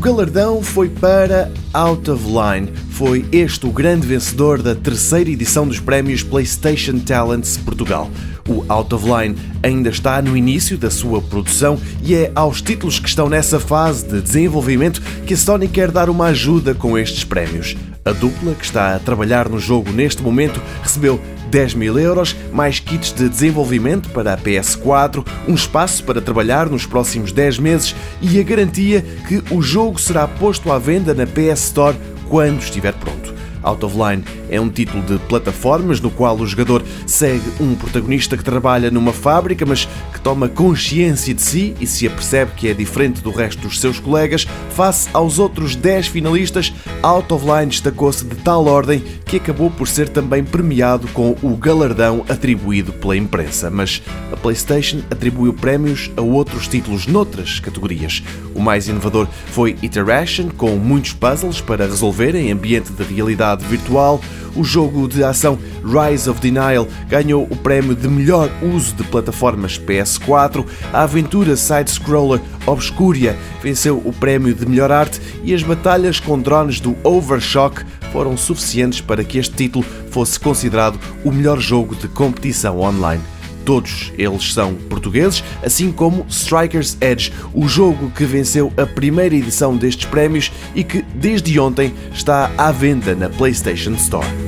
galardão foi para Out of Line. Foi este o grande vencedor da terceira edição dos prémios PlayStation Talents Portugal. O Out of Line ainda está no início da sua produção e é aos títulos que estão nessa fase de desenvolvimento que a Sony quer dar uma ajuda com estes prémios. A dupla, que está a trabalhar no jogo neste momento, recebeu 10 mil euros, mais kits de desenvolvimento para a PS4, um espaço para trabalhar nos próximos 10 meses e a garantia que o jogo será posto à venda na PS Store quando estiver pronto. Out of Line é um título de plataformas no qual o jogador segue um protagonista que trabalha numa fábrica, mas que toma consciência de si e se apercebe que é diferente do resto dos seus colegas. Face aos outros 10 finalistas, Out of Line destacou-se de tal ordem que acabou por ser também premiado com o galardão atribuído pela imprensa. Mas a PlayStation atribuiu prémios a outros títulos noutras categorias. O mais inovador foi Iteration, com muitos puzzles para resolver em ambiente de realidade virtual. O jogo de ação Rise of Denial ganhou o prémio de melhor uso de plataformas PS4. A aventura side-scroller Obscuria venceu o prémio de melhor arte e as batalhas com drones do Overshock foram suficientes para que este título fosse considerado o melhor jogo de competição online. Todos eles são portugueses, assim como Strikers Edge, o jogo que venceu a primeira edição destes prémios e que desde ontem está à venda na PlayStation Store.